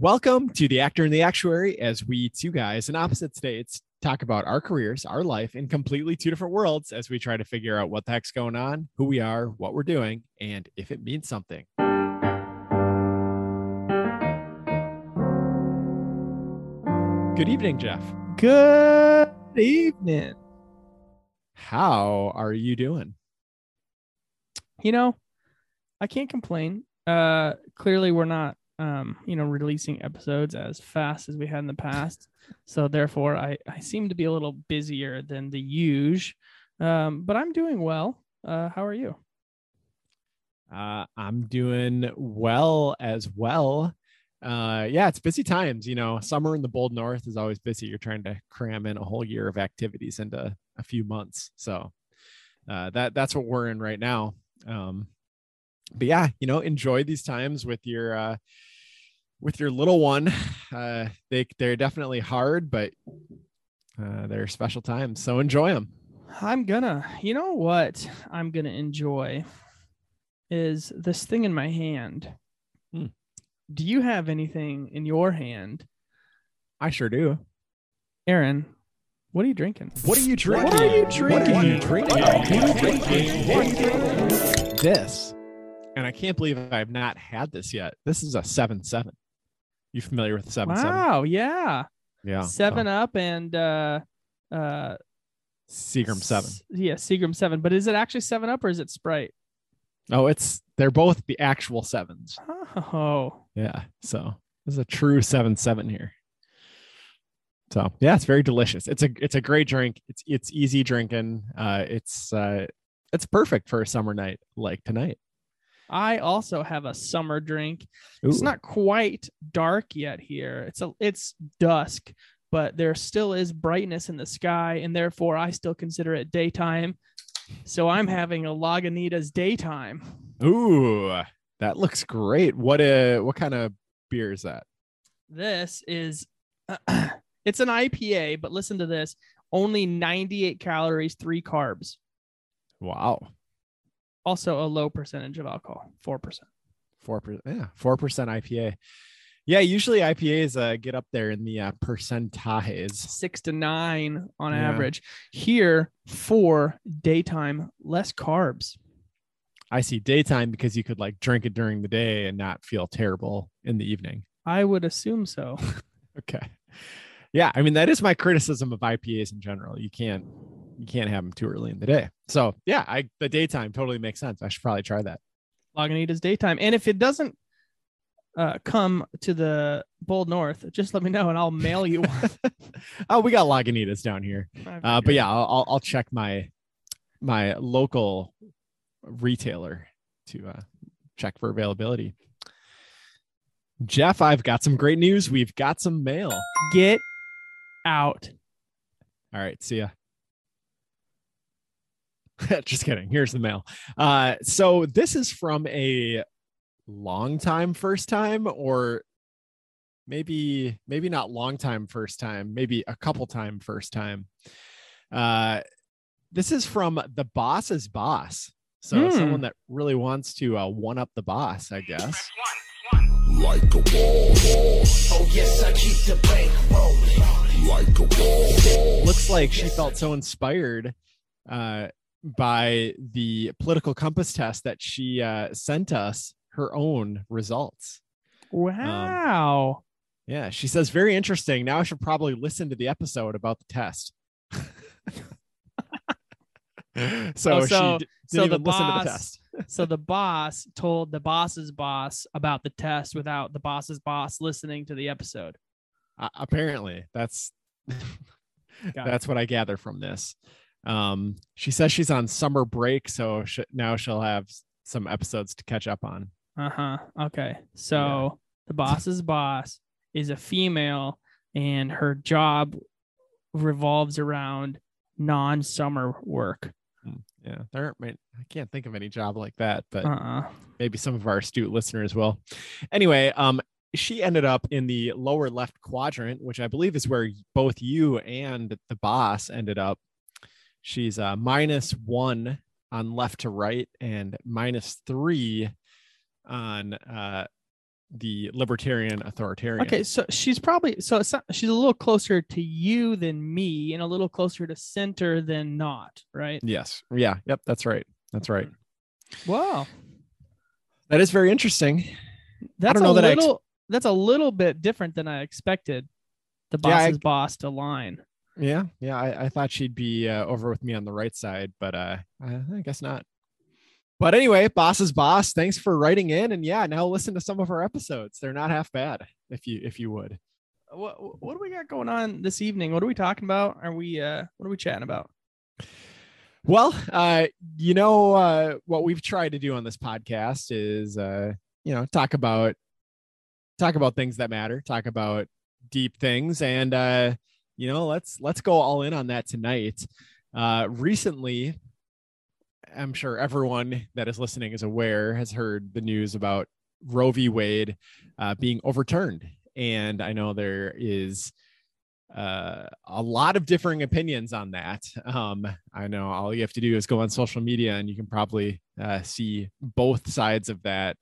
Welcome to the Actor and the Actuary as we two guys in opposite states talk about our careers, our life in completely two different worlds as we try to figure out what the heck's going on, who we are, what we're doing, and if it means something. Good evening, Jeff. Good evening. How are you doing? You know, I can't complain. Uh clearly we're not um, you know, releasing episodes as fast as we had in the past. so therefore I I seem to be a little busier than the usual. Um, but I'm doing well. Uh how are you? Uh, I'm doing well as well. Uh, yeah, it's busy times. You know, summer in the bold north is always busy. You're trying to cram in a whole year of activities into a few months. So uh, that that's what we're in right now. Um, but yeah, you know, enjoy these times with your uh, with your little one. Uh, they they're definitely hard, but uh, they're special times. So enjoy them. I'm gonna. You know what I'm gonna enjoy is this thing in my hand. Hmm. Do you have anything in your hand, I sure do. Aaron? What are you drinking? What are you drinking? What are you drinking? What are you drinking? What are you drinking? What are you drinking? This, and I can't believe I've not had this yet. This is a seven seven. You familiar with the seven seven? Wow, yeah. Yeah. Seven up and uh uh Seagram seven. s- Yeah, Seagram seven. But is it actually seven up or is it Sprite? Oh, it's they're both the actual sevens. Oh, Yeah. So this is a true seven seven here. So yeah, it's very delicious. It's a it's a great drink. It's it's easy drinking. Uh, it's uh, it's perfect for a summer night like tonight. I also have a summer drink. It's not quite dark yet here. It's a it's dusk, but there still is brightness in the sky, and therefore I still consider it daytime. So I'm having a Lagunitas daytime. Ooh, that looks great. What uh what kind of beer is that? This is it's an IPA, but listen to this. Only 98 calories, three carbs. Wow. Also a low percentage of alcohol, 4%. Four percent, yeah, four percent IPA. Yeah, usually IPAs uh, get up there in the uh, percentages. Six to nine on Yeah. average. Here, four daytime, less carbs. I see daytime because you could like drink it during the day and not feel terrible in the evening. I would assume so. Okay. Yeah, I mean that is my criticism of IPAs in general. You can't you can't have them too early in the day. So yeah, I the daytime totally makes sense. I should probably try that. Lagunitas daytime. And if it doesn't uh, come to the Bold North, just let me know and I'll mail you one. oh, we got Lagunitas down here. Uh, but yeah, I'll, I'll I'll check my my local retailer to uh, check for availability. Jeff, I've got some great news. We've got some mail. get out. All right, see ya. Just kidding. Here's the mail. Uh, so this is from a long time first time, or maybe maybe not long time first time, maybe a couple time first time. Uh, this is from the boss's boss. So Hmm. someone that really wants to uh, one up the boss, I guess. Like a wall, Oh yes, I keep the bank rolling. like a wall, looks like she felt so inspired uh, by the political compass test that she uh, sent us her own results. Wow. Yeah, she says very interesting. Now I should probably listen to the episode about the test. so, Oh, she so- so the even listen to the boss- test. so the boss told the boss's boss about the test without the boss's boss listening to the episode. Uh, apparently, that's that's what I gather from this. Um, she says she's on summer break, so sh- now she'll have some episodes to catch up on. Uh huh. Okay. So the boss's boss is a female, and her job revolves around non-summer work. Yeah, there aren't. many- I can't think of any job like that, but Uh. uh maybe some of our astute listeners will. Anyway, um, she ended up in the lower left quadrant, which I believe is where both you and the boss ended up. She's uh, minus one on left to right and minus three on uh, the libertarian authoritarian. Okay, so she's probably so not, she's a little closer to you than me, and a little closer to center than not, right? Yes. Yeah. Yep. That's right. That's right. Wow, That is very interesting. that's know a that I ex- little that's a little bit different than I expected. The Yeah, I- boss's boss to line. Yeah. Yeah. I, I thought she'd be uh, over with me on the right side, but uh, I, I guess not. But anyway, boss is boss. Thanks for writing in, and yeah, now listen to some of our episodes. They're not half bad, if you if you would. What what do we got going on this evening? What are we talking about? Are we uh what are we chatting about? Well, uh, you know uh, what we've tried to do on this podcast is, uh, you know, talk about talk about things that matter, talk about deep things, and uh, you know, let's let's go all in on that tonight. Uh, recently, I'm sure everyone that is listening is aware has heard the news about Roe v. Wade uh, being overturned, and I know there is uh, a lot of differing opinions on that. Um, I know all you have to do is go on social media and you can probably uh, see both sides of that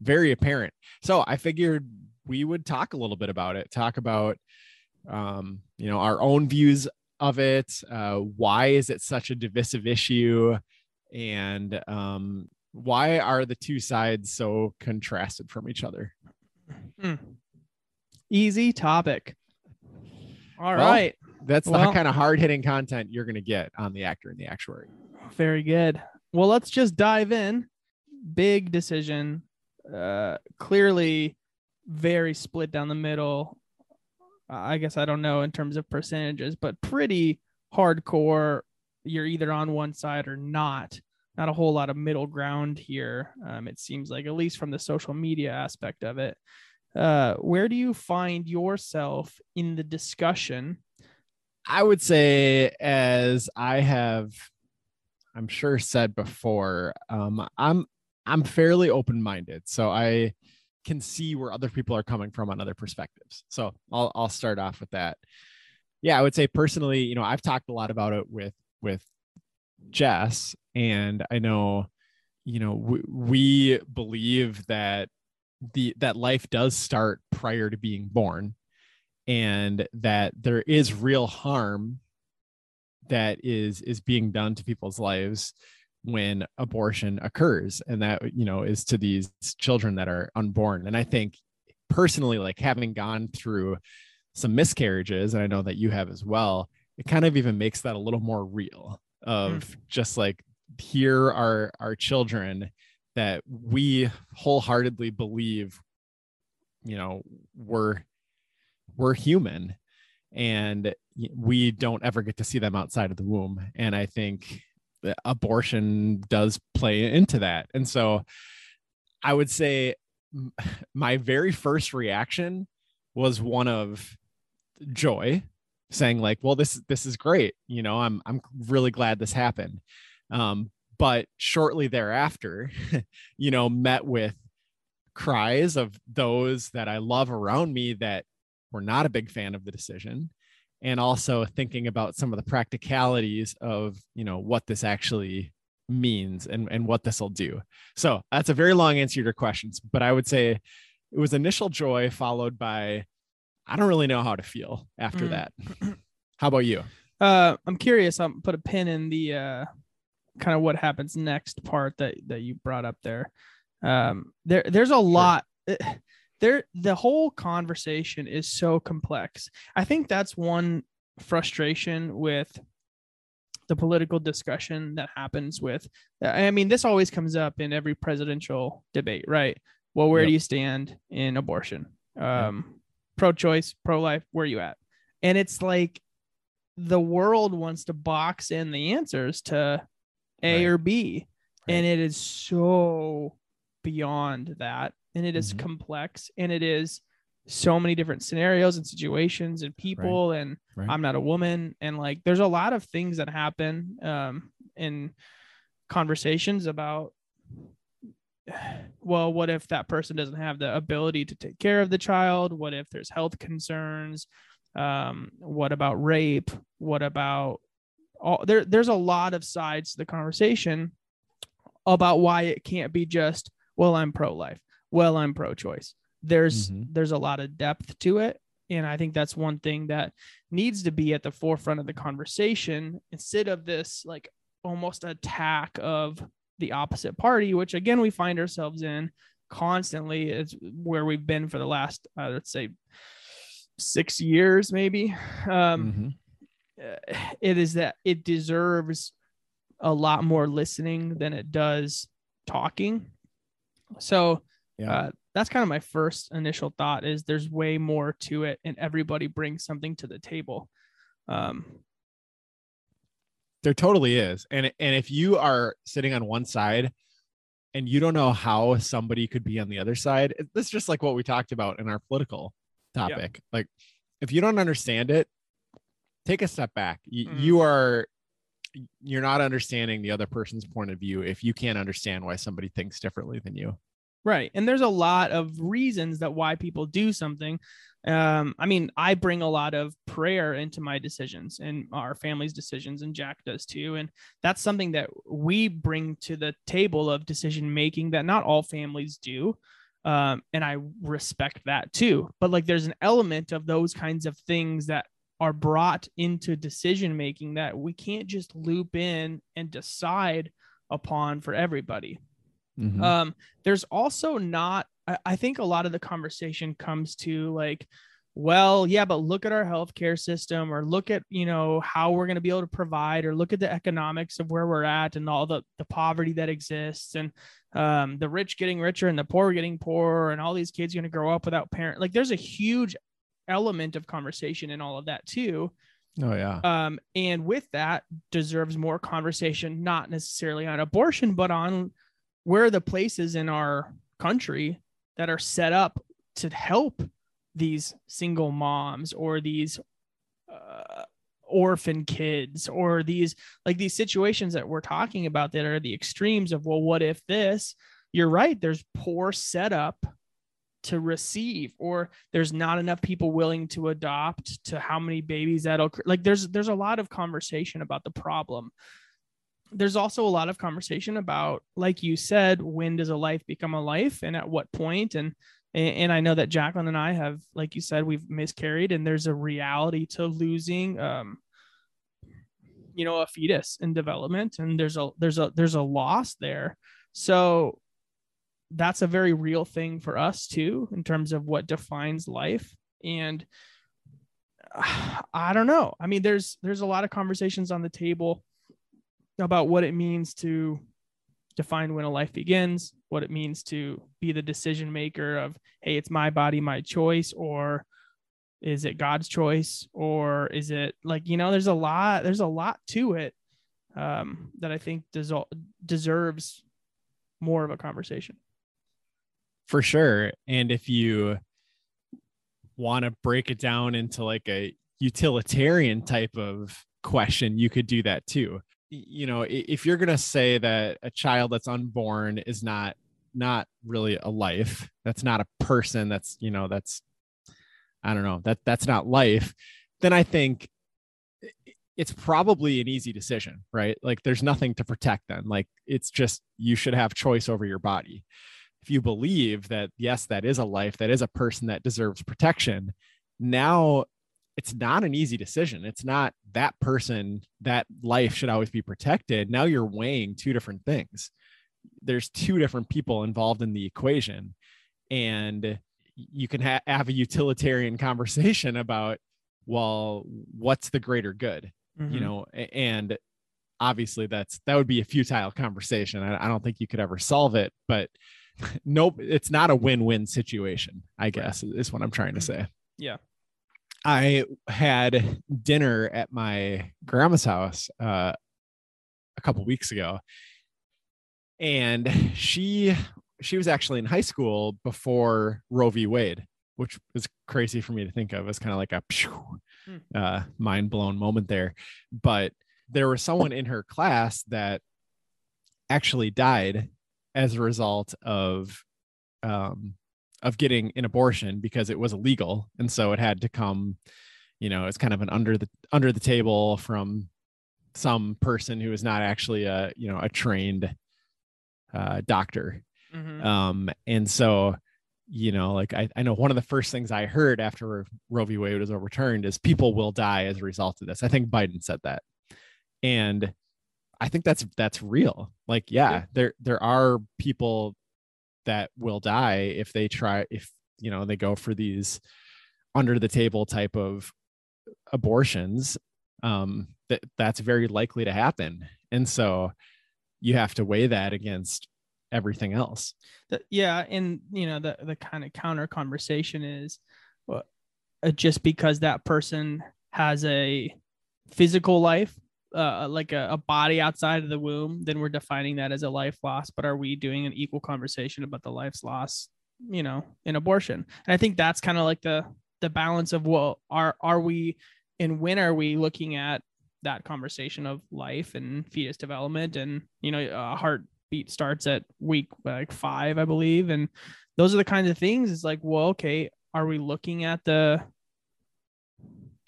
very apparent. So I figured we would talk a little bit about it, talk about, um, you know, our own views of it. Uh, why is it such a divisive issue? And um, why are the two sides so contrasted from each other? Hmm. Easy topic. All right, Well- That's Well- the kind of hard hitting content you're going to get on the actor and the actuary. very good. Well, let's just dive in. Big decision. Uh clearly very split down the middle. I guess I don't know in terms of percentages, but pretty hardcore. You're either on one side or not. Not a whole lot of middle ground here. Um, it seems like, at least from the social media aspect of it. Uh, where do you find yourself in the discussion? I would say, as I have, I'm sure said before, um, I'm I'm fairly open minded, so I can see where other people are coming from on other perspectives. So I'll I'll start off with that. Yeah, I would say personally, you know, I've talked a lot about it with with Jess, and I know, you know, we, we believe that the that life does start prior to being born and that there is real harm that is is being done to people's lives when abortion occurs and that you know is to these children that are unborn. And i think personally like having gone through some miscarriages and i know that you have as well it kind of even makes that a little more real of mm. just like here are our children that we wholeheartedly believe you know we're we're human. And we don't ever get to see them outside of the womb. And i think abortion does play into that. And so i would say my very first reaction was one of joy saying like well this this is great. You know i'm i'm really glad this happened. Um but shortly thereafter you know met with cries of those that i love around me that were not a big fan of the decision and also thinking about some of the practicalities of you know what this actually means and and what this will do so that's a very long answer to your questions but i would say it was initial joy followed by i don't really know how to feel after Mm. that how about you Uh, I'm curious. I'll put a pin in the uh, kind of what happens next part that that you brought up there. Um, there, there's a lot. eh, There, the whole conversation is so complex. I think that's one frustration with the political discussion that happens with. I mean, this always comes up in every presidential debate, right? Well, where Yep. do you stand in abortion? Yep. Um, pro-choice, pro-life. Where are you at? And it's like the world wants to box in the answers to A Right. or B. And it is so beyond that. And it is Mhm. complex and it is so many different scenarios and situations and people. And Right. I'm not a woman. And like there's a lot of things that happen um, in conversations about well, what if that person doesn't have the ability to take care of the child? What if there's health concerns? Um, what about rape? What about all there? There's a lot of sides to the conversation about why it can't be just, well, I'm pro life. Well, I'm pro choice. there's Mhm. there's a lot of depth to it and i think that's one thing that needs to be at the forefront of the conversation instead of this like almost attack of the opposite party which again we find ourselves in constantly it's where we've been for the last uh, let's say six years maybe um Mhm. uh, it is that it deserves a lot more listening than it does talking. So Yeah. uh, that's kind of my first initial thought is there's way more to it and everybody brings something to the table. Um, There totally is. And and if you are sitting on one side and you don't know how somebody could be on the other side, is just like what we talked about in our political topic. Like if you don't understand it, take a step back. You, Mhm. you are you're not understanding the other person's point of view if you can't understand why somebody thinks differently than you. Right. And there's a lot of reasons that why people do something. Um, I mean, I bring a lot of prayer into my decisions and our family's decisions, and Jack does too. And that's something that we bring to the table of decision making that not all families do. Um, and I respect that too. But like there's an element of those kinds of things that are brought into decision making that we can't just loop in and decide upon for everybody. Mhm. Um, there's also not, I, I think a lot of the conversation comes to like, well, yeah, but look at our healthcare system or look at, you know, how we're going to be able to provide or look at the economics of where we're at and all the, the poverty that exists and um, the rich getting richer and the poor getting poorer and all these kids going to grow up without parent. Like there's a huge element of conversation in all of that too oh yeah. um, and with that deserves more conversation not necessarily on abortion but on where are the places in our country that are set up to help these single moms or these uh, orphan kids or these like these situations that we're talking about that are the extremes of well what if this? You're right. There's poor setup to receive or there's not enough people willing to adopt to how many babies that'll like there's there's a lot of conversation about the problem there's also a lot of conversation about like you said when does a life become a life and at what point? And and i know that jacqueline and i have like you said we've miscarried and there's a reality to losing um you know a fetus in development and there's a there's a there's a loss there. So that's a very real thing for us too in terms of what defines life. And i don't know. I mean there's there's a lot of conversations on the table about what it means to define when a life begins what it means to be the decision maker of hey it's my body my choice or is it god's choice or is it like you know there's a lot there's a lot to it um, that i think deserves more of a conversation. For sure. And if you want to break it down into like a utilitarian type of question you could do that too you know if you're going to say that a child that's unborn is not not really a life that's not a person that's you know that's i don't know that that's not life then i think it's probably an easy decision right? Like there's nothing to protect then. Like it's just you should have choice over your body. If you believe that yes that is a life that is a person that deserves protection now it's not an easy decision. It's not that person that life should always be protected. Now you're weighing two different things. There's two different people involved in the equation. And you can ha- have a utilitarian conversation about well what's the greater good? You mm-hmm. know and obviously that's that would be a futile conversation. I, I don't think you could ever solve it but nope it's not a win-win situation i guess is what i'm trying to mm-hmm. say. Yeah. I had dinner at my grandma's house uh a couple weeks ago. And she she was actually in high school before roe v. Wade which is crazy for me to think of as kind of like a phew, Hmm. uh, mind blown moment there. But there was someone in her class that actually died as a result of um of getting an abortion because it was illegal and so it had to come you know it's kind of an under the under the table from some person who is not actually a you know a trained uh, doctor Mhm. um and so you know, like I, I know one of the first things I heard after Roe v. Wade was overturned is people will die as a result of this. I think Biden said that. And I think that's that's real. Like, yeah, Yeah. there there are people that will die if they try if you know they go for these under the table type of abortions. Um, that that's very likely to happen. And so you have to weigh that against everything else. the, yeah and you know the the kind of counter conversation is well, uh, just because that person has a physical life uh, like a, a body outside of the womb then we're defining that as a life loss. But are we doing an equal conversation about the life's loss you know in abortion? And i think that's kind of like the the balance of well are are we and when are we looking at that conversation of life and fetus development? And you know a heartbeat starts at week like five i believe. And those are the kinds of things. It's like well okay are we looking at the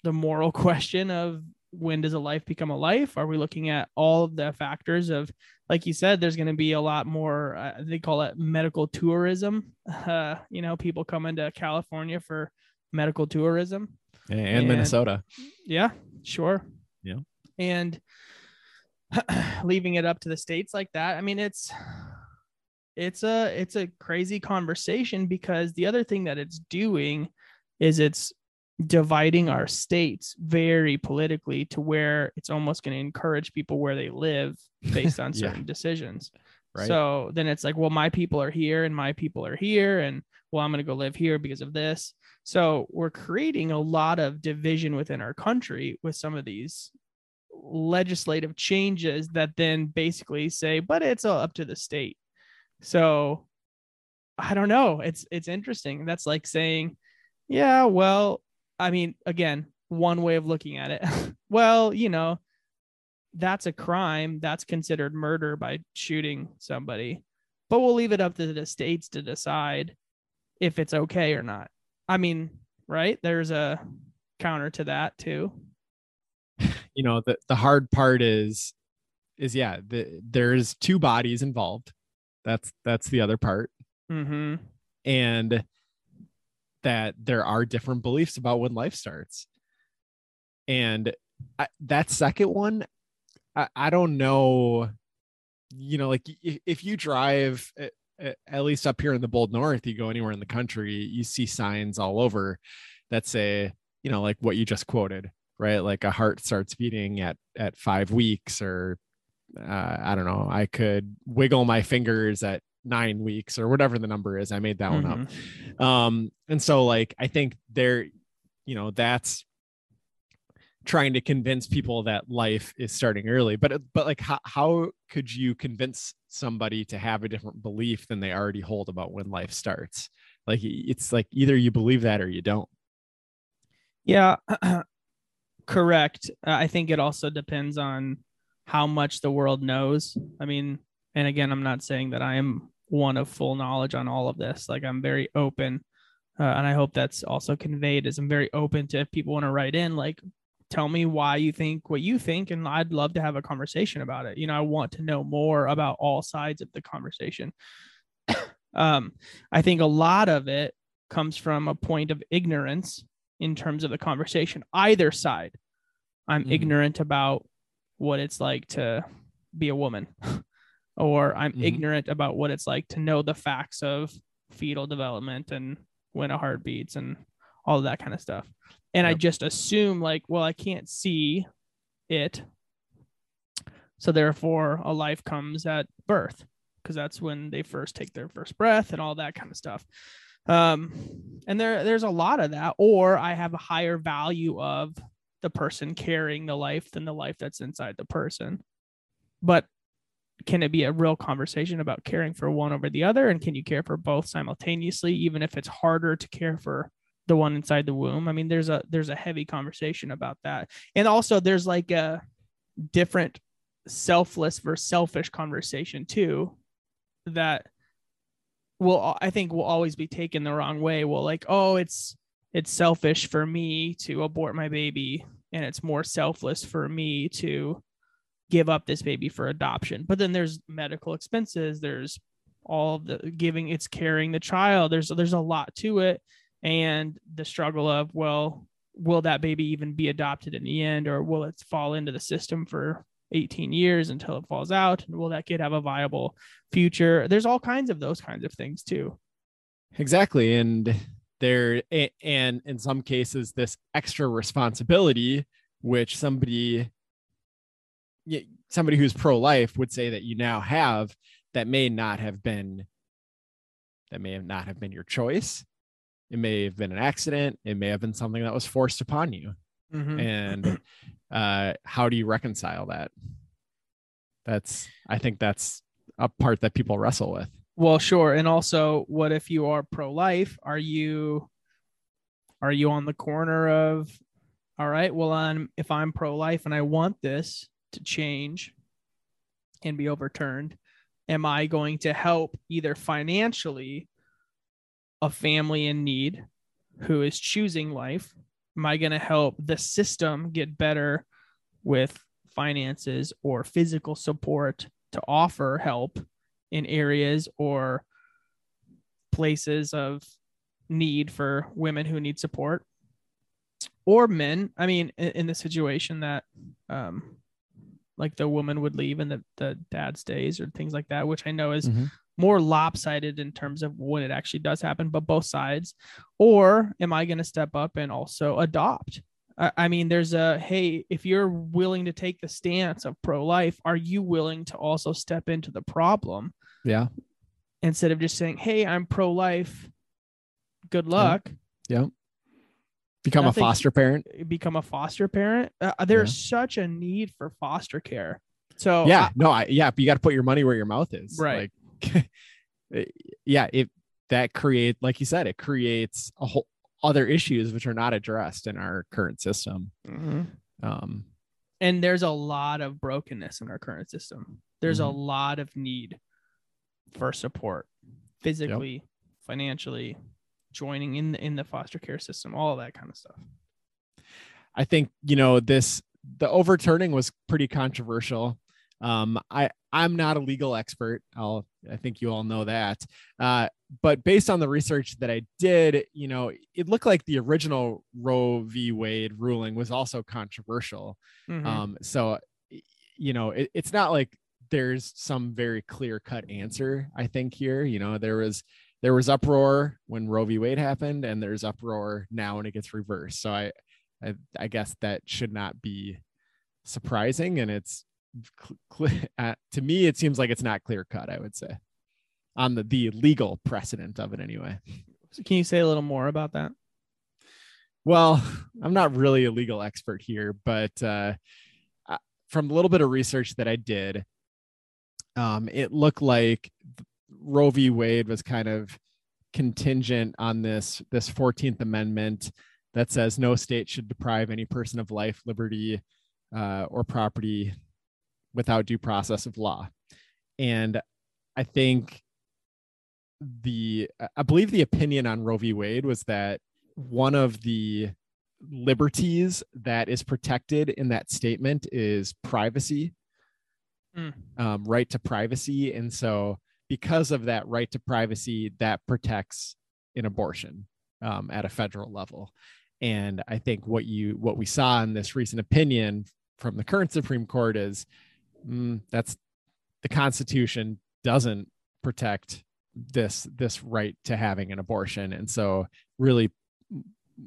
the moral question of when does a life become a life are we looking at all of the factors of like you said there's going to be a lot more uh, they call it medical tourism uh, you know people coming to california for medical tourism And, And- Minnesota. yeah, sure. Yeah. And leaving it up to the states like that, I mean, it's it's a it's a crazy conversation because the other thing that it's doing is it's dividing our states very politically to where it's almost going to encourage people where they live based on Yeah. certain decisions. Right. So then it's like, well, my people are here and my people are here, and well, I'm going to go live here because of this. So we're creating a lot of division within our country with some of these legislative changes that then basically say, but it's all up to the state. So I don't know. It's it's interesting. That's like saying, yeah, well, I mean, again, one way of looking at it. well, you know, that's a crime. That's considered murder by shooting somebody. But we'll leave it up to the states to decide if it's okay or not. I mean, right? There's a counter to that too. you know the, the hard part is is yeah the, there's two bodies involved that's that's the other part Mm-hmm. and that there are different beliefs about when life starts. And I, that second one I, I don't know you know like if, if you drive at, at least up here in the bold north you go anywhere in the country you see signs all over that say you know like what you just quoted right? Like a heart starts beating at at five weeks or uh, i don't know i could wiggle my fingers at nine weeks or whatever the number is i made that one up Mhm. um and so like i think there you know that's trying to convince people that life is starting early but but like how, how could you convince somebody to have a different belief than they already hold about when life starts like it's like either you believe that or you don't Yeah, correct. Uh, I think it also depends on how much the world knows. I mean, and again, I'm not saying that I am one of full knowledge on all of this. Like, I'm very open. Uh, and I hope that's also conveyed as I'm very open to if people want to write in, like, tell me why you think what you think. And I'd love to have a conversation about it. You know, I want to know more about all sides of the conversation. um, I think a lot of it comes from a point of ignorance in terms of the conversation either side i'm Mhm. ignorant about what it's like to be a woman or i'm Mhm. ignorant about what it's like to know the facts of fetal development and when a heart beats and all of that kind of stuff. And i just assume like well i can't see it. So therefore a life comes at birth because that's when they first take their first breath and all that kind of stuff. Um and there there's a lot of that or i have a higher value of the person carrying the life than the life that's inside the person. But can it be a real conversation about caring for one over the other? And can you care for both simultaneously even if it's harder to care for the one inside the womb? I mean there's a there's a heavy conversation about that. And also there's like a different selfless versus selfish conversation too that will i think will always be taken the wrong way. Well like oh it's it's selfish for me to abort my baby and it's more selfless for me to give up this baby for adoption. But then there's medical expenses there's all the giving it's carrying the child. There's there's a lot to it. And the struggle of well will that baby even be adopted in the end or will it fall into the system for 18 years until it falls out? And will that kid have a viable future? There's all kinds of those kinds of things too. Exactly. And there, and in some cases, this extra responsibility, which somebody, somebody who's pro life would say that you now have, that may not have been, that may have not have been your choice. It may have been an accident. It may have been something that was forced upon you. And uh, how do you reconcile that? That's, I think that's a part that people wrestle with. Well, sure. And also, what if you are pro-life? Are you are you on the corner of all right, well, I'm if I'm pro-life and I want this to change and be overturned, am I going to help either financially a family in need who is choosing life? Am I going to help the system get better with finances or physical support to offer help in areas or places of need for women who need support or men i mean in, the situation that um like the woman would leave and the, the dad stays or things like that which i know is Mhm. more lopsided in terms of when it actually does happen but both sides. Or am i going to step up and also adopt? I- I mean, there's a hey, if you're willing to take the stance of pro life, are you willing to also step into the problem? Yeah. instead of just saying, hey, I'm pro life, good luck, Become I a foster parent. become a foster parent? Uh, there's such a need for foster care. So, yeah I- no I, yeah you got to put your money where your mouth is Right. like yeah it that create like you said it creates a whole other issues which are not addressed in our current system Mhm. um and there's a lot of brokenness in our current system. There's a Mhm. lot of need for support, physically, financially, joining in the, in the foster care system, all of that kind of stuff. i think you know this the overturning was pretty controversial um i i'm not a legal expert i'll i think you all know that uh but based on the research that i did you know it looked like the original roe v wade ruling was also controversial Mhm. Um, so, you know, it, it's not like there's some very clear cut answer. I think here, you know, there was there was uproar when Roe v. Wade happened, and there's uproar now when it gets reversed. So I, I, I guess that should not be surprising, and it's cl- cl- uh, to me, it seems like it's not clear cut. I would say on the the legal precedent of it anyway. So can you say a little more about that? Well, I'm not really a legal expert here, but uh, uh, from a little bit of research that I did, um, it looked like Roe v. Wade was kind of contingent on this this 14th Amendment that says no state should deprive any person of life, liberty, uh, or property without due process of law. And I think the I believe the opinion on Roe v. Wade was that one of the liberties that is protected in that statement is privacy, Mm. um, right to privacy. And so, because of that right to privacy, that protects an abortion um, at a federal level. And I think what you what we saw in this recent opinion from the current Supreme Court is mm, that's the Constitution doesn't protect this this right to having an abortion, and so really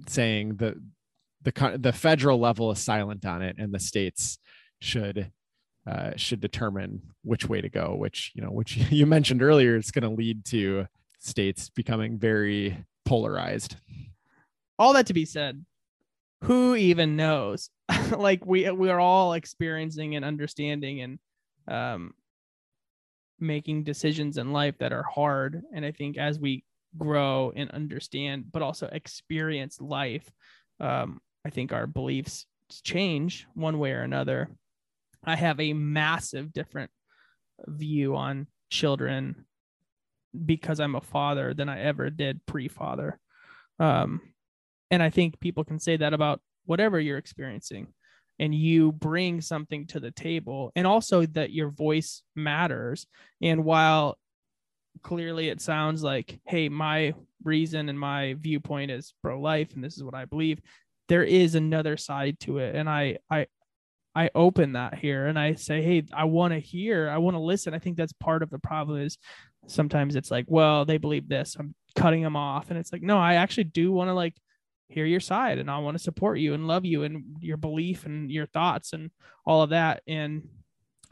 saying the the the federal level is silent on it, and the states should uh, should determine which way to go. Which you know, which you mentioned earlier, is going to lead to states becoming very polarized. All that to be said, who even knows? like we we are all experiencing and understanding and um making decisions in life that are hard. And I think as we grow and understand, but also experience life, um, I think our beliefs change one way or another. I have a massive different view on children because I'm a father than I ever did pre-father. Um, and I think people can say that about whatever you're experiencing, and you bring something to the table, and also that your voice matters. And while clearly it sounds like, hey, my reason and my viewpoint is pro-life, and this is what I believe. There is another side to it, and I I I open that here and I say, hey, I want to hear, I want to listen. I think that's part of the problem is sometimes it's like, well, they believe this, I'm cutting them off, and it's like, no, I actually do want to like hear your side, and I want to support you and love you and your belief and your thoughts and all of that, and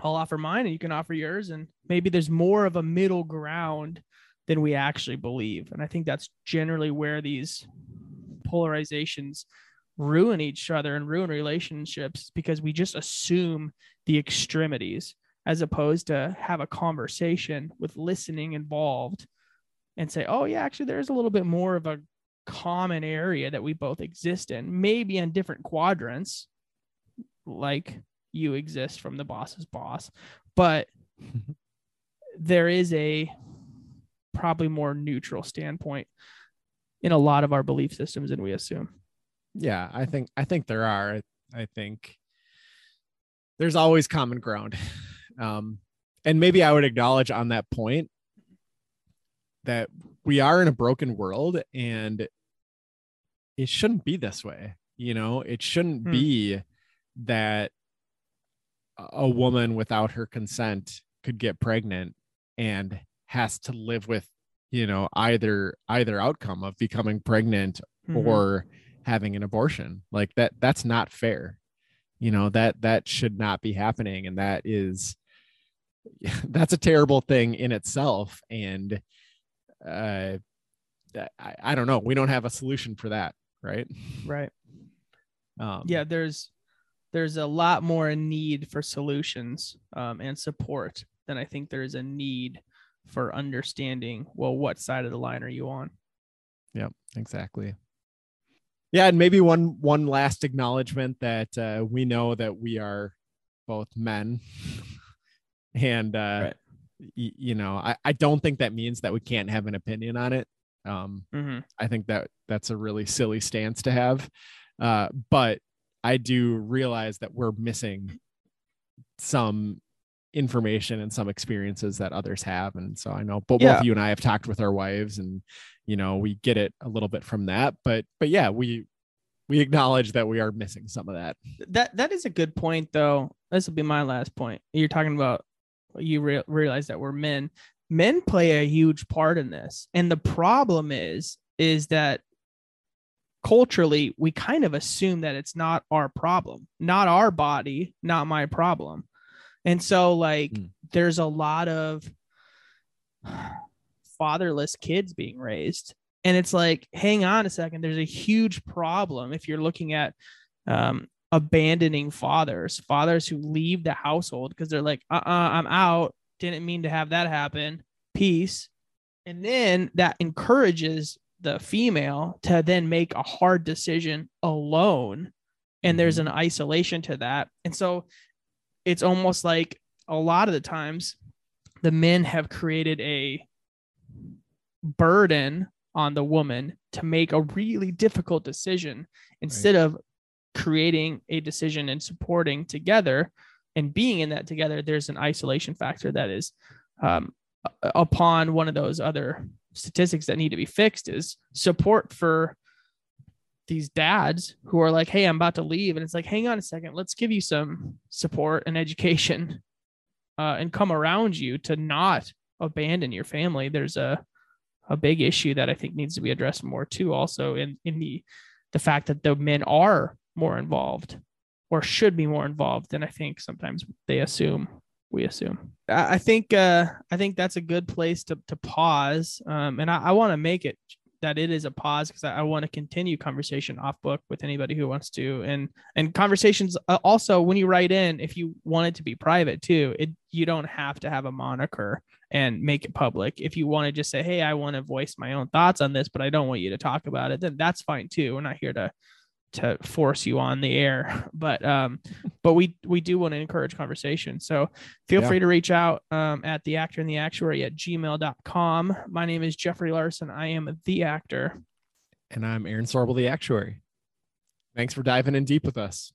I'll offer mine and you can offer yours. And maybe there's more of a middle ground than we actually believe. And I think that's generally where these polarizations ruin each other and ruin relationships because we just assume the extremities as opposed to have a conversation with listening involved and say, oh, yeah, actually, there's a little bit more of a common area that we both exist in, maybe in different quadrants, like you exist from the boss's boss but there is a probably more neutral standpoint in a lot of our belief systems than we assume yeah i think i think there are i think there's always common ground um and maybe i would acknowledge on that point that we are in a broken world and it shouldn't be this way you know it shouldn't Hmm. be that a woman without her consent could get pregnant and has to live with you know either either outcome of becoming pregnant Mhm. or having an abortion. Like that that's not fair. You know that that should not be happening and that is that's a terrible thing in itself and uh I, I don't know. We don't have a solution for that right? Right. Um yeah there's there's a lot more need for solutions um, and support than i think there is a need for understanding well what side of the line are you on? Yep, exactly. Yeah, and maybe one one last acknowledgement that uh, we know that we are both men, and uh, Right. y- you know, I, I don't think that means that we can't have an opinion on it. Um, Mhm. I think that that's a really silly stance to have, uh, but I do realize that we're missing some information and some experiences that others have and so i know both, Yeah. both you and i have talked with our wives and you know we get it a little bit from that but but yeah we we acknowledge that we are missing some of that. That that is a good point though. This will be my last point. You're talking about you rea- realize that we're men. Men play a huge part in this and the problem is is that culturally we kind of assume that it's not our problem. Not our body not my problem and so like Mm. there's a lot of fatherless kids being raised. And it's like hang on a second there's a huge problem if you're looking at um, abandoning fathers fathers who leave the household because they're like uh-uh i'm out. Didn't mean to have that happen. Peace. And then that encourages the female to then make a hard decision alone. And there's an isolation to that. And so it's almost like a lot of the times the men have created a burden on the woman to make a really difficult decision instead of creating a decision and supporting together and being in that together there's an isolation factor that is um, upon one of those other statistics that need to be fixed is support for these dads who are like hey i'm about to leave and it's like hang on a second let's give you some support and education uh, and come around you to not abandon your family there's a a big issue that i think needs to be addressed more too also in in the the fact that the men are more involved or should be more involved than I think sometimes they assume we assume. I, think uh, I think that's a good place to to pause. Um, and I, I want to make it that it is a pause because I, I want to continue conversation off book with anybody who wants to and and conversations uh, also when you write in if you want it to be private too it you don't have to have a moniker and make it public. If you want to just say hey i want to voice my own thoughts on this but i don't want you to talk about it then that's fine too. We're not here to to force you on the air. But um but we we do want to encourage conversation. So feel Yeah. free to reach out um, at the actor and the actuary at gmail.com my name is jeffrey larson. I am the actor. And i'm aaron sorbel the actuary. Thanks for diving in deep with us